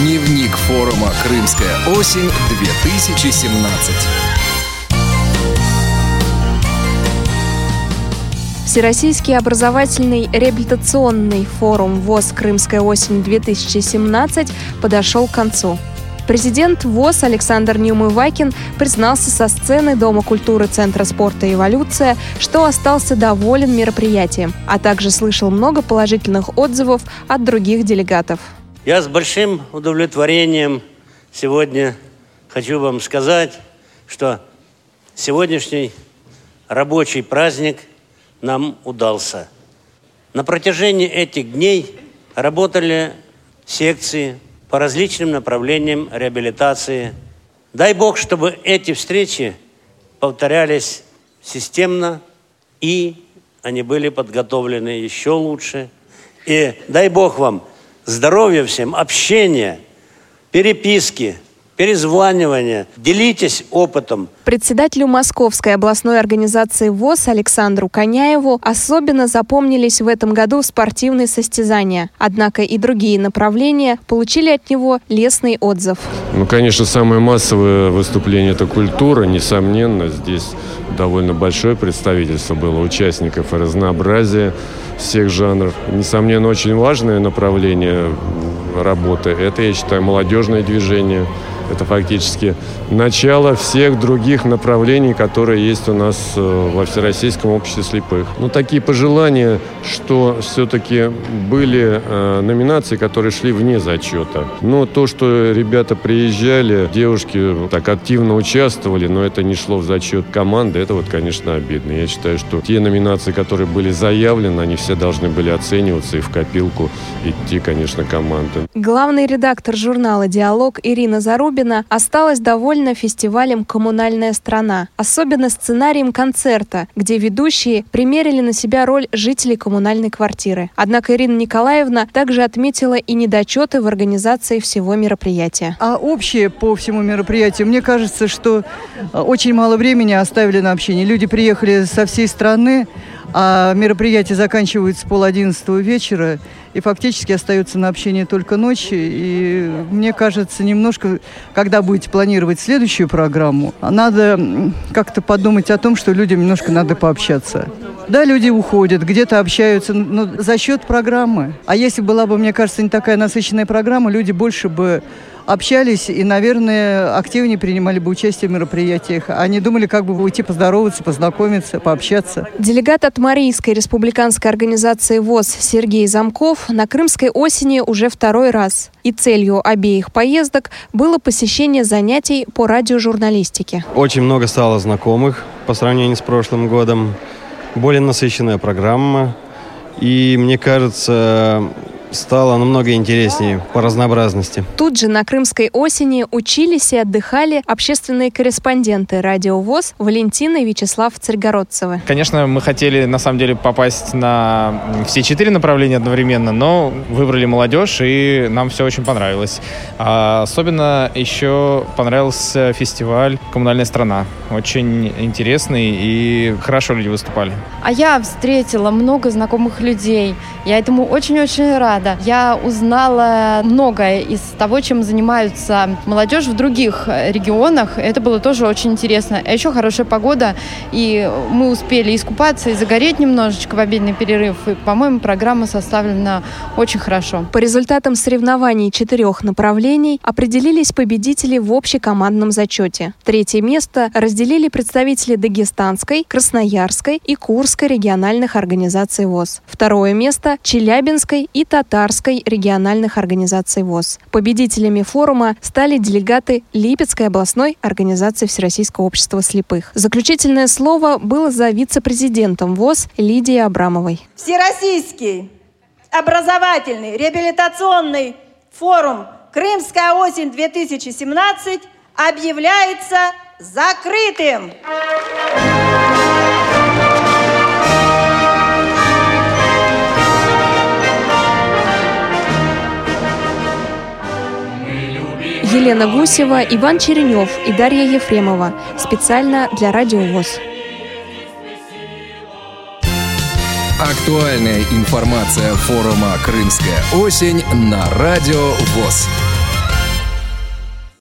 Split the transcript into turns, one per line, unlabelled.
Дневник форума «Крымская осень-2017».
Всероссийский образовательный реабилитационный форум ВОЗ «Крымская осень-2017» подошел к концу. Президент ВОЗ Александр Ньюмывакин признался со сцены Дома культуры Центра спорта «Эволюция», что остался доволен мероприятием, а также слышал много положительных отзывов от других делегатов.
Я с большим удовлетворением сегодня хочу вам сказать, что сегодняшний рабочий праздник нам удался. На протяжении этих дней работали секции, по различным направлениям реабилитации. Дай Бог, чтобы эти встречи повторялись системно, и они были подготовлены еще лучше. И дай Бог вам здоровья всем, общения, переписки – перезванивания. Делитесь опытом.
Председателю Московской областной организации ВОЗ Александру Коняеву особенно запомнились в этом году спортивные состязания. Однако и другие направления получили от него лестный отзыв.
Ну, конечно, самое массовое выступление – это культура, несомненно. Здесь довольно большое представительство было участников и разнообразие всех жанров. Несомненно, очень важное направление работы – это, я считаю, молодежное движение – это фактически начало всех других направлений, которые есть у нас э, во Всероссийском обществе слепых. Ну, такие пожелания, что все-таки были э, номинации, которые шли вне зачета. Но то, что ребята приезжали, девушки так активно участвовали, но это не шло в зачет команды, это вот, конечно, обидно. Я считаю, что те номинации, которые были заявлены, они все должны были оцениваться и в копилку идти, конечно, команды.
Главный редактор журнала «Диалог» Ирина Зарубина Скрябина осталась довольна фестивалем «Коммунальная страна», особенно сценарием концерта, где ведущие примерили на себя роль жителей коммунальной квартиры. Однако Ирина Николаевна также отметила и недочеты в организации всего мероприятия.
А общее по всему мероприятию, мне кажется, что э, очень мало времени оставили на общение. Люди приехали со всей страны, а мероприятие заканчивается пол одиннадцатого вечера, и фактически остается на общение только ночи. И мне кажется, немножко, когда будете планировать следующую программу, надо как-то подумать о том, что людям немножко надо пообщаться. Да, люди уходят, где-то общаются, но за счет программы. А если была бы, мне кажется, не такая насыщенная программа, люди больше бы общались и, наверное, активнее принимали бы участие в мероприятиях. Они думали, как бы уйти поздороваться, познакомиться, пообщаться.
Делегат от Марийской республиканской организации ВОЗ Сергей Замков на Крымской осени уже второй раз. И целью обеих поездок было посещение занятий по радиожурналистике.
Очень много стало знакомых по сравнению с прошлым годом. Более насыщенная программа. И мне кажется, стало намного интереснее по разнообразности.
Тут же на Крымской осени учились и отдыхали общественные корреспонденты радио ВОЗ Валентина и Вячеслав Царьгородцевы.
Конечно, мы хотели на самом деле попасть на все четыре направления одновременно, но выбрали молодежь, и нам все очень понравилось. А особенно еще понравился фестиваль «Коммунальная страна». Очень интересный, и хорошо люди выступали.
А я встретила много знакомых людей. Я этому очень-очень рада рада. Я узнала многое из того, чем занимаются молодежь в других регионах. Это было тоже очень интересно. А еще хорошая погода, и мы успели искупаться и загореть немножечко в обеденный перерыв. И, по-моему, программа составлена очень хорошо.
По результатам соревнований четырех направлений определились победители в общекомандном зачете. Третье место разделили представители Дагестанской, Красноярской и Курской региональных организаций ВОЗ. Второе место – Челябинской и Татарской Татарской региональных организаций ВОЗ. Победителями форума стали делегаты Липецкой областной организации Всероссийского общества слепых. Заключительное слово было за вице-президентом ВОЗ Лидией Абрамовой.
Всероссийский образовательный реабилитационный форум «Крымская осень-2017» объявляется закрытым.
Елена Гусева, Иван Черенев и Дарья Ефремова. Специально для Радио ВОЗ.
Актуальная информация форума «Крымская осень» на Радио ВОЗ.